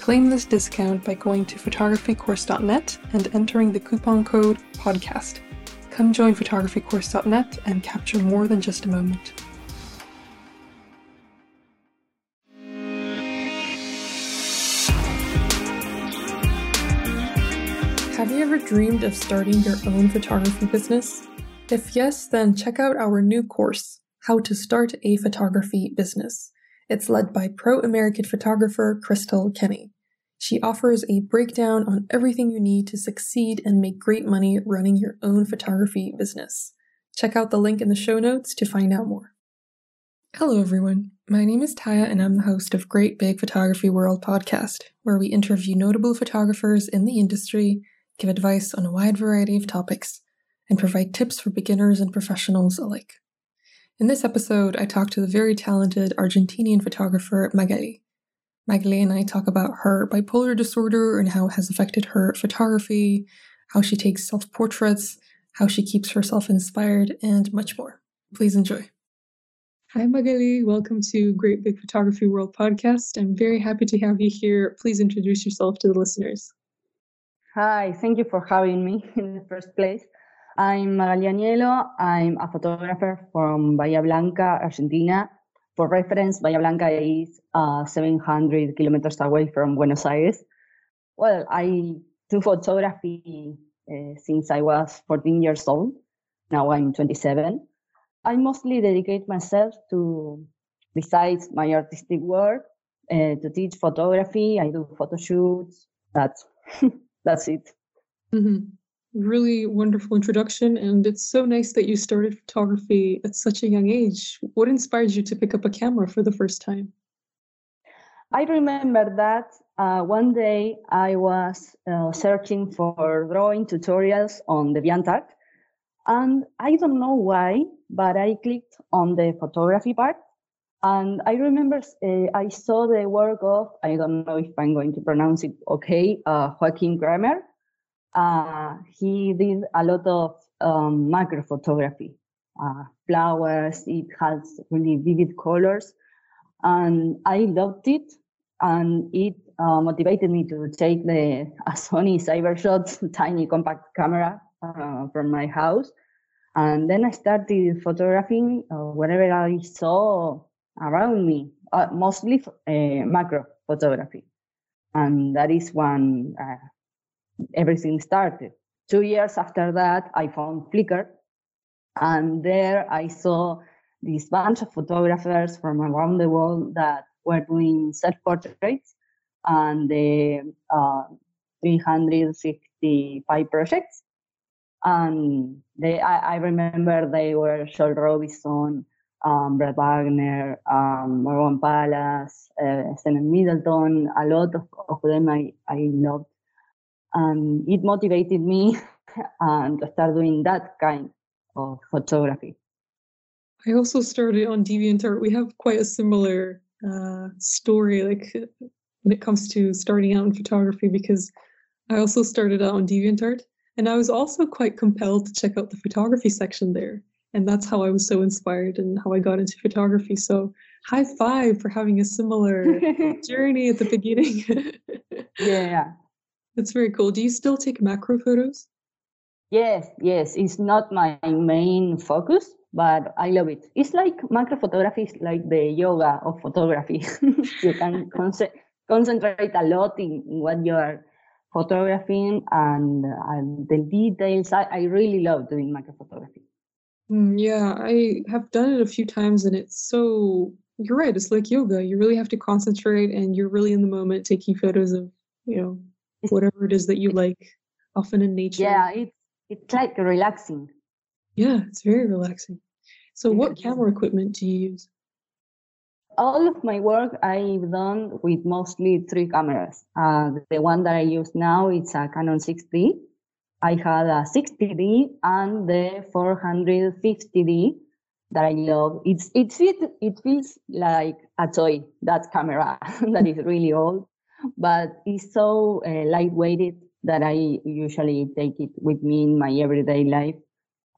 Claim this discount by going to photographycourse.net and entering the coupon code PODCAST. Come join photographycourse.net and capture more than just a moment. Have you ever dreamed of starting your own photography business? If yes, then check out our new course, How to Start a Photography Business. It's led by pro American photographer Krystal Kenney. She offers a breakdown on everything you need to succeed and make great money running your own photography business. Check out the link in the show notes to find out more. Hello, everyone. My name is Taya, and I'm the host of Great Big Photography World podcast, where we interview notable photographers in the industry give advice on a wide variety of topics, and provide tips for beginners and professionals alike. In this episode, I talk to the very talented Argentinian photographer Magali. Magali and I talk about her bipolar disorder and how it has affected her photography, how she takes self portraits, how she keeps herself inspired, and much more. Please enjoy. Hi, Magali. Welcome to Great Big Photography World podcast. I'm very happy to have you here. Please introduce yourself to the listeners. Hi, thank you for having me in the first place. I'm Magali Agnello. I'm a photographer from Bahia Blanca, Argentina. For reference, Bahia Blanca is uh, 700 kilometers away from Buenos Aires. Well, I do photography uh, since I was 14 years old. Now I'm 27. I mostly dedicate myself to, besides my artistic work, uh, to teach photography. I do photo shoots. That's that's it. Mm-hmm. Really wonderful introduction, and it's so nice that you started photography at such a young age. What inspired you to pick up a camera for the first time? I remember that uh, one day I was uh, searching for drawing tutorials on the DeviantArt, and I don't know why, but I clicked on the photography part, and I remember uh, I saw the work of, I don't know if I'm going to pronounce it okay, uh, Joachim Kramer. Uh, he did a lot of um, macro photography, uh, flowers, it has really vivid colors. And I loved it. And it uh, motivated me to take the Sony Cybershot tiny compact camera uh, from my house. And then I started photographing whatever I saw around me, uh, mostly uh, macro photography. And that is one uh, everything started. Two years after that, I found Flickr. And there I saw this bunch of photographers from around the world that were doing self portraits and the uh, 365 projects. And they, I, I remember they were Joel Robinson, um, Brad Wagner, um, Morgan Palace, uh, Middleton, a lot of, of them I, I loved. And it motivated me and to start doing that kind of photography. I also started on DeviantArt. We have quite a similar uh, story, like when it comes to starting out in photography, because I also started out on DeviantArt, and I was also quite compelled to check out the photography section there And that's how I was so inspired and how I got into photography. So high five for having a similar journey at the beginning. yeah. That's very cool. Do you still take macro photos? Yes, yes. It's not my main focus, but I love it. It's like macro photography is like the yoga of photography. you can con- concentrate a lot in, in what you are photographing and, and the details. I, I really love doing macro photography. Mm, yeah, I have done it a few times and it's so, you're right, it's like yoga. You really have to concentrate and you're really in the moment taking photos of, you know, whatever it is that you like, often in nature. Yeah, it's, it's like relaxing. Yeah, it's very relaxing. So, what camera equipment do you use? all of my work I've done with mostly three cameras. Uh, the one that I use now is a Canon 6D. I had a 60D and the 450D that I love. It's it it feels like a toy. That camera that is really old, but it's so uh, lightweighted that I usually take it with me in my everyday life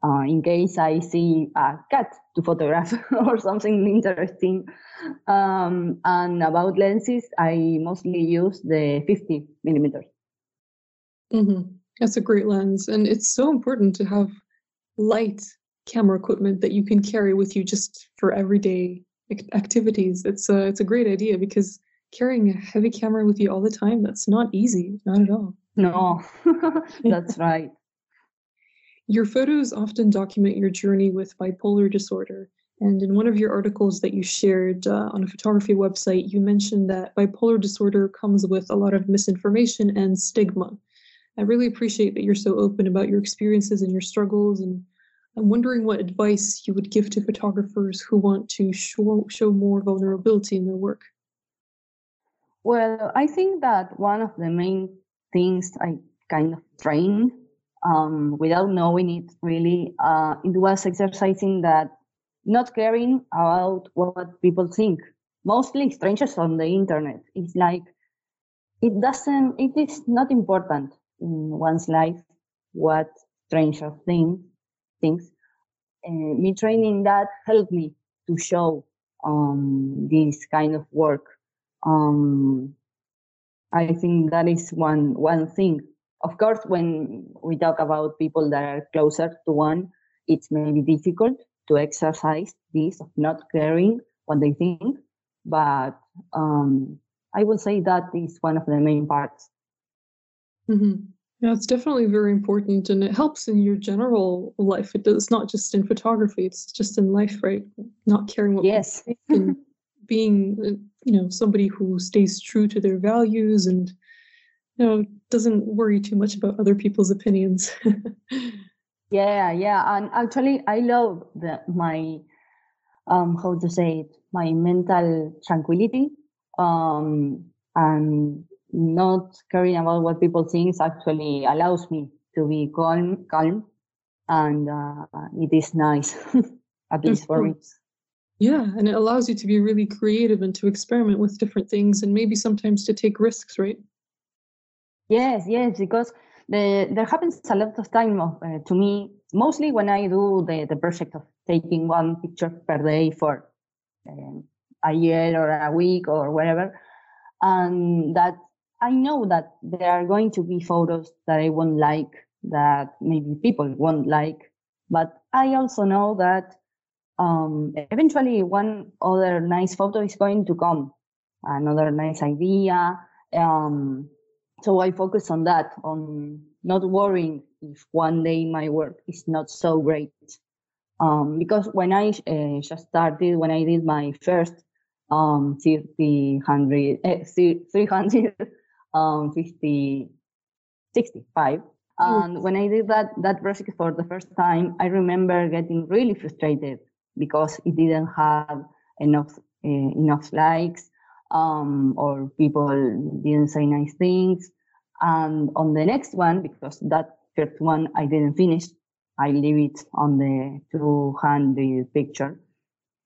uh, in case I see a cat to photograph or something interesting. Um, and about lenses, I mostly use the 50 millimeters. Mm-hmm. That's a great lens. And it's so important to have light camera equipment that you can carry with you just for everyday activities. It's a, it's a great idea because carrying a heavy camera with you all the time, that's not easy, not at all. No, that's right. Your photos often document your journey with bipolar disorder. And in one of your articles that you shared uh, on a photography website, you mentioned that bipolar disorder comes with a lot of misinformation and stigma. I really appreciate that you're so open about your experiences and your struggles. And I'm wondering what advice you would give to photographers who want to show, show more vulnerability in their work. Well, I think that one of the main things I kind of trained um, without knowing it really. Uh, it was exercising that not caring about what people think, mostly strangers on the internet. It's like it doesn't, it is not important in one's life what strangers think, things. Uh, me training that helped me to show um, this kind of work. Um, I think that is one one thing of course, when we talk about people that are closer to one, it's maybe difficult to exercise this of not caring what they think. But um, I would say that is one of the main parts. Mm-hmm. Yeah, it's definitely very important, and it helps in your general life. It does not just in photography; it's just in life, right? Not caring what yes, being, uh, you know, somebody who stays true to their values and you know doesn't worry too much about other people's opinions. Yeah yeah and actually i love the, my um how to say it my mental tranquility um and not caring about what people think actually allows me to be calm calm and uh, it is nice at least for me yeah and it allows you to be really creative and to experiment with different things and maybe sometimes to take risks right Yes, yes, because the, there happens a lot of time of, uh, to me, mostly when I do the, the project of taking one picture per day for um, a year or a week or whatever. And that I know that there are going to be photos that I won't like, that maybe people won't like. But I also know that um, eventually one other nice photo is going to come, another nice idea. Um, so I focus on that, on not worrying if one day my work is not so great. Um, because when I uh, just started, when I did my first um, 300, eh, 350, um, 65, and mm. when I did that that project for the first time, I remember getting really frustrated because it didn't have enough uh, enough likes um, or people didn't say nice things. And on the next one, because that first one I didn't finish, I leave it on the 200 picture.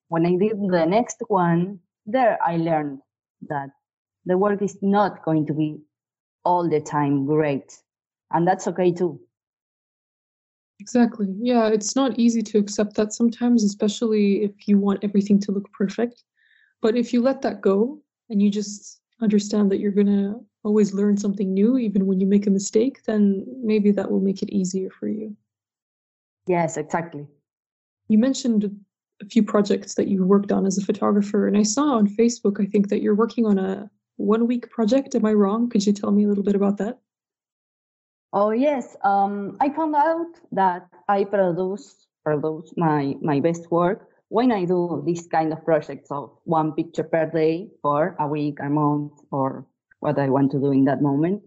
When I did the next one, there I learned that the work is not going to be all the time great. And that's okay too. Exactly. Yeah, it's not easy to accept that sometimes, especially if you want everything to look perfect. But if you let that go and you just understand that you're going to always learn something new, even when you make a mistake, then maybe that will make it easier for you. Yes, exactly. You mentioned a few projects that you worked on as a photographer, and I saw on Facebook, I think, that you're working on a one week project. Am I wrong? Could you tell me a little bit about that? Oh yes, um, I found out that I produce produce my my best work when I do this kind of projects of one picture per day for a week, a month, or what I want to do in that moment.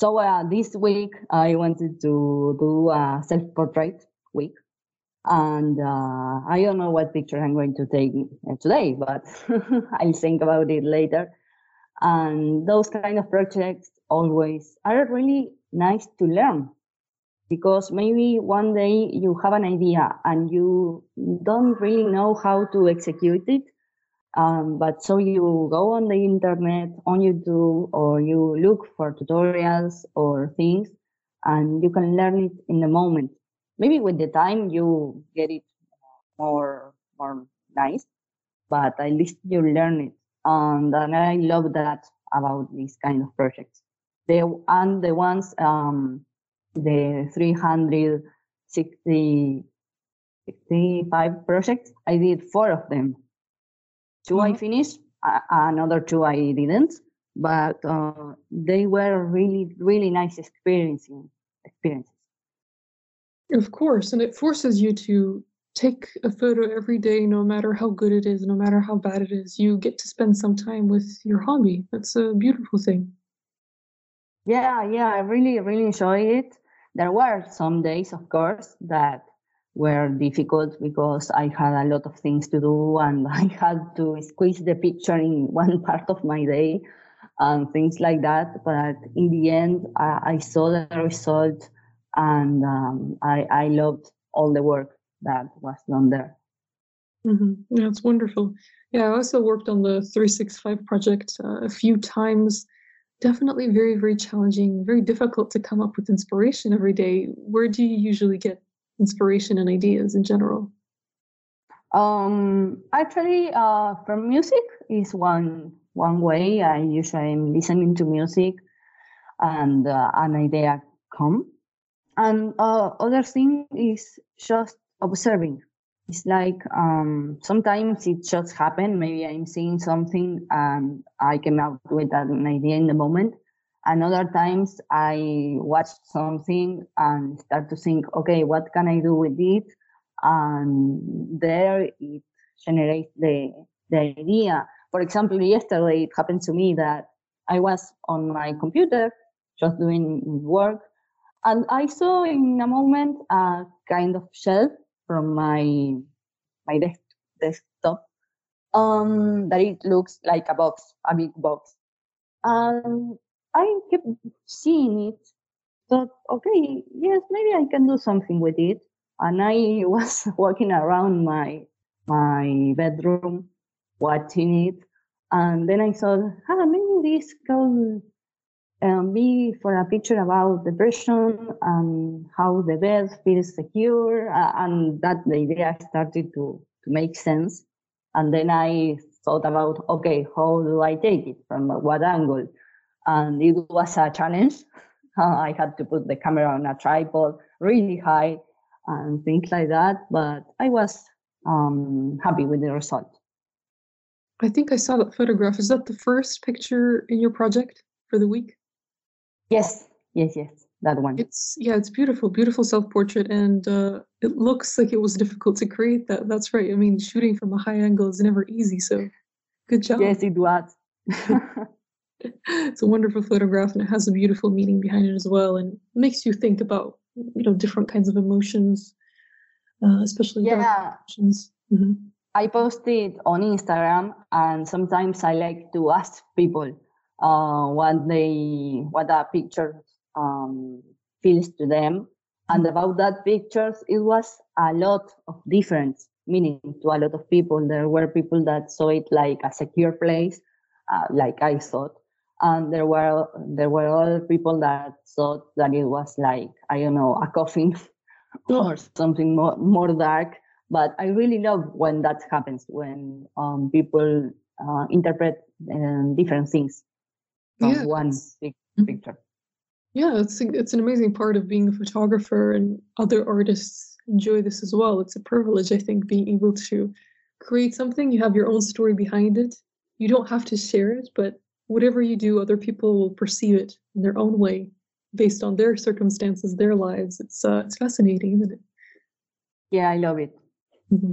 So uh, this week I wanted to do a self-portrait week, and uh, I don't know what picture I'm going to take uh, today, but I'll think about it later. And those kind of projects always are really nice to learn because maybe one day you have an idea and you don't really know how to execute it. Um, but so you go on the internet, on YouTube, or you look for tutorials or things, and you can learn it in the moment. Maybe with the time you get it more more nice, but at least you learn it. And, and I love that about these kind of projects. They and the ones um, the 360 65 projects. I did four of them. 2 mm-hmm. I finished, uh, another two I didn't, but uh, they were really, really nice experiencing experiences. Of course, and it forces you to take a photo every day, no matter how good it is, no matter how bad it is. You get to spend some time with your hobby. That's a beautiful thing. Yeah, yeah, I really, really enjoy it. There were some days, of course, that were difficult because I had a lot of things to do and I had to squeeze the picture in one part of my day and things like that. But in the end, I, I saw the result and um, I, I loved all the work that was done there. Mm-hmm. It's wonderful. Yeah, I also worked on the 365 project uh, a few times definitely very, very challenging, very difficult to come up with inspiration every day. Where do you usually get inspiration and ideas in general? Um, actually, uh, from music is one one way. I usually am listening to music, and uh, an idea come. And uh, other thing is just observing it's like um, sometimes it just happen. Maybe I'm seeing something and I came out with an idea in the moment. And other times I watch something and start to think, okay, what can I do with it? And there it generates the, the idea. For example, yesterday it happened to me that I was on my computer just doing work and I saw in a moment a kind of shelf from my my desk, desktop um, that it looks like a box, a big box. And I kept seeing it, thought, okay, yes, maybe I can do something with it. And I was walking around my my bedroom, watching it, and then I thought, ah, maybe this could um, be for a picture about depression and how the bed feels secure. Uh, and that the idea started to, to make sense. And then I thought about, okay, how do I take it? From what angle? And it was a challenge. Uh, I had to put the camera on a tripod really high and things like that. But I was um, happy with the result. I think I saw that photograph. Is that the first picture in your project for the week? Yes, yes, yes, that one. It's yeah, it's beautiful, beautiful self-portrait, and uh, it looks like it was difficult to create that. That's right. I mean, shooting from a high angle is never easy. So, good job. Yes, it was. it's a wonderful photograph, and it has a beautiful meaning behind it as well, and makes you think about you know different kinds of emotions, uh, especially yeah. emotions. Mm-hmm. I post it on Instagram, and sometimes I like to ask people uh, what they what a picture um, feels to them. And about that pictures, it was a lot of difference meaning to a lot of people. There were people that saw it like a secure place, uh, like I thought, and there were there were other people that thought that it was like I don't know a coffin, or something more, more dark. But I really love when that happens, when um, people uh, interpret um, different things from yeah. one big mm-hmm. picture. Yeah, it's it's an amazing part of being a photographer, and other artists enjoy this as well. It's a privilege, I think, being able to create something. You have your own story behind it. You don't have to share it, but whatever you do, other people will perceive it in their own way, based on their circumstances, their lives. It's uh, it's fascinating, isn't it? Yeah, I love it. Mm-hmm.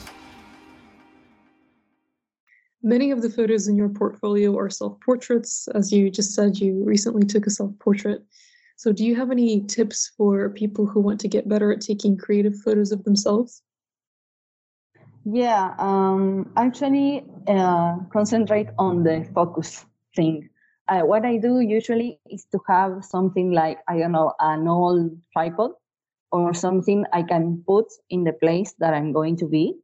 Many of the photos in your portfolio are self portraits. As you just said, you recently took a self portrait. So, do you have any tips for people who want to get better at taking creative photos of themselves? Yeah, um, actually, uh, concentrate on the focus thing. Uh, what I do usually is to have something like, I don't know, an old tripod or something I can put in the place that I'm going to be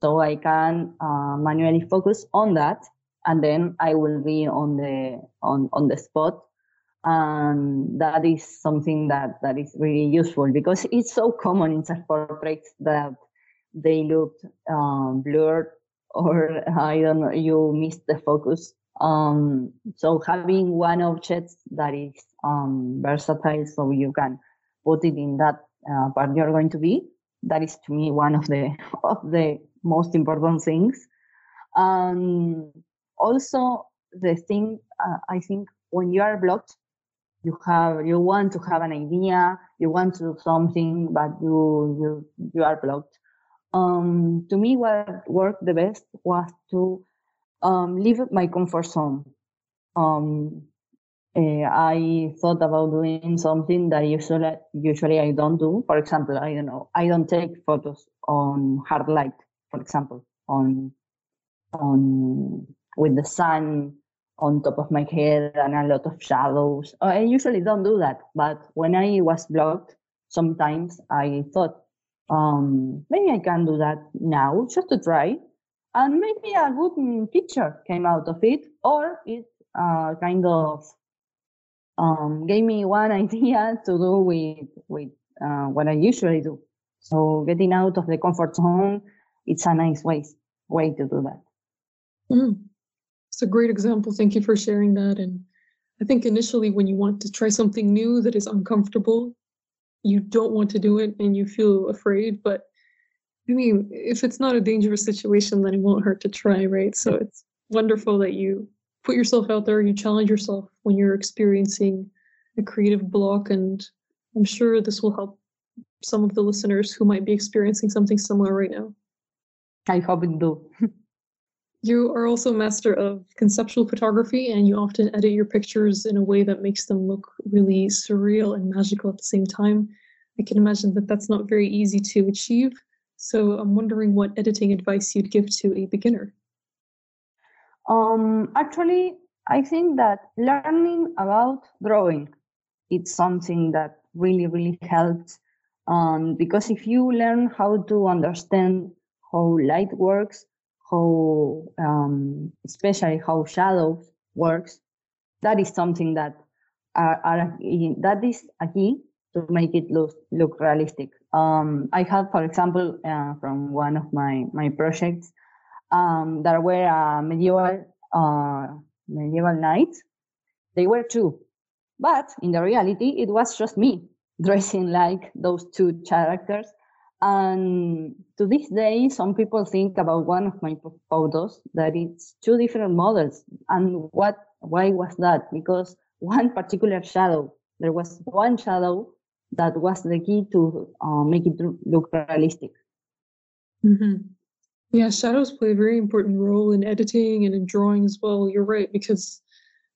so I can uh, manually focus on that, and then I will be on the on on the spot. And that is something that that is really useful because it's so common in such portraits that they look um, blurred or I don't know, you miss the focus. Um, so having one object that is um, versatile, so you can put it in that uh, part you're going to be. That is to me one of the of the most important things. Um, also, the thing uh, I think when you are blocked, you have you want to have an idea, you want to do something, but you you you are blocked. Um, to me, what worked the best was to um, leave my comfort zone. Um, uh, I thought about doing something that usually usually I don't do. For example, I don't know, I don't take photos on hard light for example, on on with the sun on top of my head and a lot of shadows. I usually don't do that, but when I was blocked, sometimes I thought um, maybe I can do that now just to try, and maybe a good picture came out of it, or it uh, kind of um, gave me one idea to do with with uh, what I usually do. So getting out of the comfort zone it's a nice way way to do that. Mm. It's a great example. Thank you for sharing that. And I think initially, when you want to try something new that is uncomfortable, you don't want to do it and you feel afraid. But I mean, if it's not a dangerous situation, then it won't hurt to try, right? So it's wonderful that you put yourself out there, you challenge yourself when you're experiencing a creative block. And I'm sure this will help some of the listeners who might be experiencing something similar right now. I hope it do. you are also master of conceptual photography, and you often edit your pictures in a way that makes them look really surreal and magical at the same time. I can imagine that that's not very easy to achieve. So I'm wondering what editing advice you'd give to a beginner. Um, actually, I think that learning about drawing it's something that really really helps. Um, because if you learn how to understand how light works, how um, especially how shadows works. That is something that are, are that is a key to make it look look realistic. Um, I have, for example, uh, from one of my my projects, um, there were uh, medieval uh, medieval knights. They were two, but in the reality, it was just me. dressing like those two characters. And to this day, some people think about one of my photos that it's two different models. And what? Why was that? Because one particular shadow, there was one shadow that was the key to uh, make it look realistic. Mm-hmm. Yeah, shadows play a very important role in editing and in drawing as well. You're right because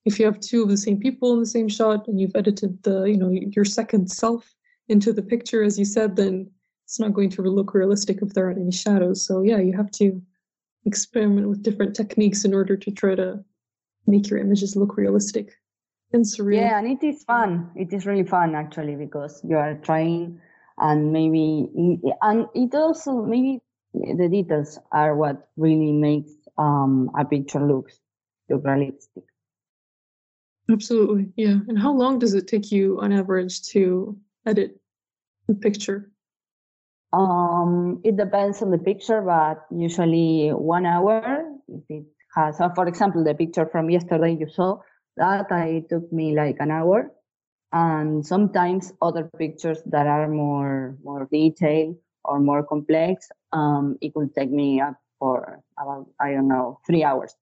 if you have two of the same people in the same shot and you've edited the you know your second self into the picture as you said then it's not going to look realistic if there aren't any shadows. So yeah you have to experiment with different techniques in order to try to make your images look realistic and surreal. Yeah and it is fun. It is really fun actually because you are trying and maybe and it also maybe the details are what really makes um, a picture looks look realistic Absolutely. Yeah. And how long does it take you on average to edit a picture? Um, it depends on the picture, but usually one hour. If it has, uh, for example, the picture from yesterday you saw that I took me like an hour, and sometimes other pictures that are more more detailed or more complex, um, it will take me up for about I don't know three hours.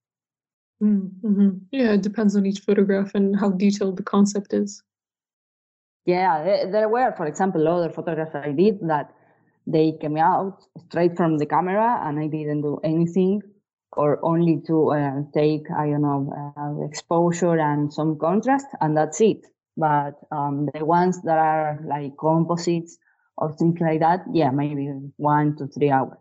Mm-hmm. Yeah, it depends on each photograph and how detailed the concept is. Yeah, there were, for example, other photographs I did that they came out straight from the camera and I didn't do anything or only to uh, take, I don't know, uh, exposure and some contrast and that's it. But um, the ones that are like composites or things like that, yeah, maybe one to three hours.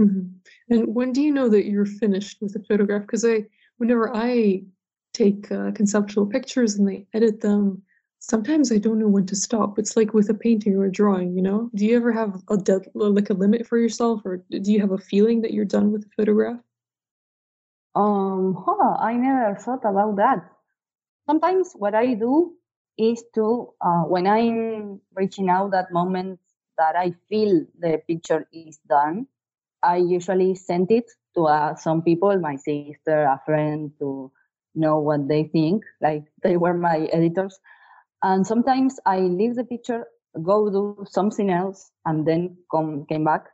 Mm-hmm. And when do you know that you're finished with a photograph? Because I, whenever I take uh, conceptual pictures and they edit them, sometimes I don't know when to stop. It's like with a painting or a drawing, you know. Do you ever have a dead, like a limit for yourself, or do you have a feeling that you're done with a photograph? Um, huh, I never thought about that. Sometimes what I do is to, uh, when I'm reaching out that moment that I feel the picture is done, I usually send it to uh, some people, my sister, a friend, to know what they think. Like they were my editors. And sometimes I leave the picture, go do something else, and then come came back,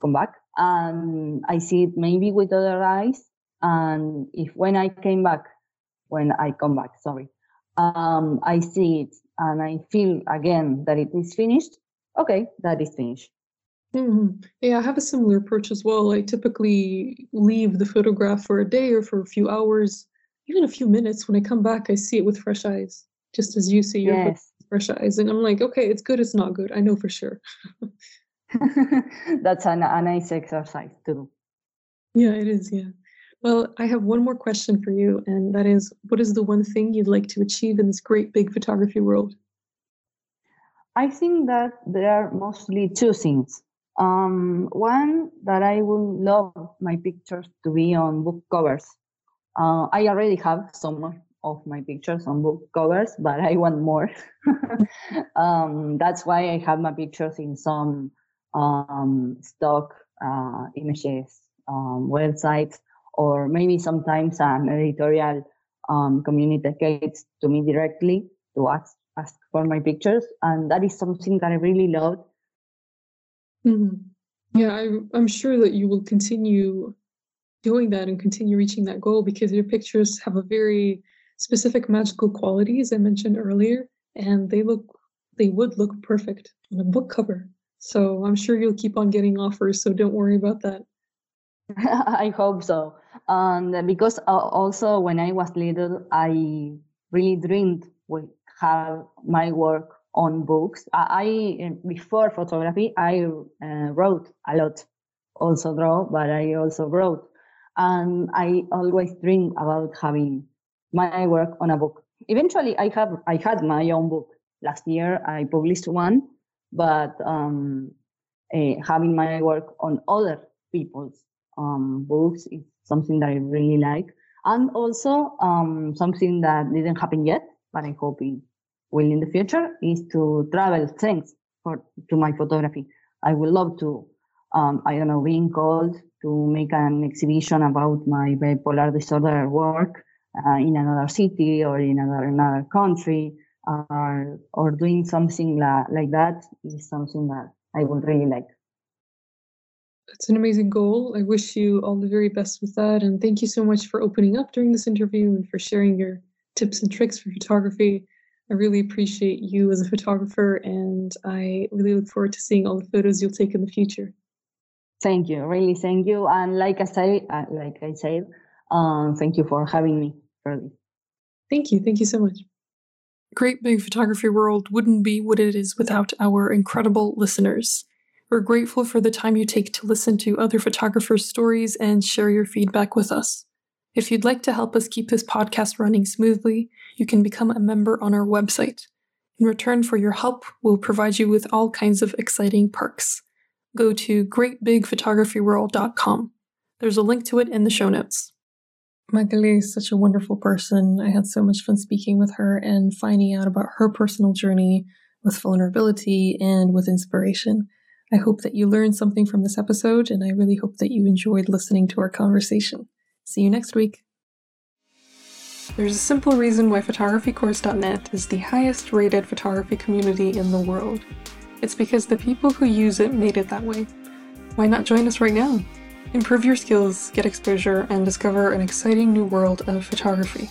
come back, and I see it maybe with other eyes. And if when I came back, when I come back, sorry, um, I see it and I feel again that it is finished. Okay, that is finished. Mm-hmm. Yeah, I have a similar approach as well. I typically leave the photograph for a day or for a few hours, even a few minutes. When I come back, I see it with fresh eyes, just as you see your yes. fresh eyes. And I'm like, okay, it's good, it's not good. I know for sure. That's a, a nice exercise too. Yeah, it is. Yeah. Well, I have one more question for you, and that is what is the one thing you'd like to achieve in this great big photography world? I think that there are mostly two things. Um, one that I would love my pictures to be on book covers. Uh, I already have some of my pictures on book covers, but I want more. um, that's why I have my pictures in some um, stock uh, images um, websites, or maybe sometimes an editorial um, communicates to me directly to ask, ask for my pictures. And that is something that I really love Mm-hmm. Yeah, I, I'm sure that you will continue doing that and continue reaching that goal because your pictures have a very specific magical quality, as I mentioned earlier, and they look they would look perfect on a book cover. So I'm sure you'll keep on getting offers. So don't worry about that. I hope so. And because uh, also when I was little, I really dreamed would have my work on books. I, before photography, I uh, wrote a lot, also draw, but I also wrote, and I always dream about having my work on a book. Eventually, I have I had my own book. Last year, I published one, but um, uh, having my work on other people's um, books is something that I really like, and also um, something that didn't happen yet, but I hope it will in the future is to travel thanks for to my photography. I would love to, um, I don't know, being called to make an exhibition about my bipolar disorder work uh, in another city or in another, another country. or or doing something la- like that is something that I would really like. It's an amazing goal. I wish you all the very best with that. And thank you so much for opening up during this interview and for sharing your tips and tricks for photography. I really appreciate you as a photographer, and I really look forward to seeing all the photos you'll take in the future. Thank you, really, thank you. And like I said, uh, like I said, um, thank you for having me. Really. Thank you. Thank you so much. Great Big Photography World wouldn't be what it is without our incredible listeners. We're grateful for the time you take to listen to other photographers' stories and share your feedback with us. If you'd like to help us keep this podcast running smoothly, you can become a member on our website. In return for your help, we'll provide you with all kinds of exciting perks. Go to greatbigphotographyworld.com. There's a link to it in the show notes. Magali is such a wonderful person. I had so much fun speaking with her and finding out about her personal journey with vulnerability and with inspiration. I hope that you learned something from this episode, and I really hope that you enjoyed listening to our conversation. See you next week. There's a simple reason why photographycourse.net is the highest rated photography community in the world. It's because the people who use it made it that way. Why not join us right now? Improve your skills, get exposure, and discover an exciting new world of photography.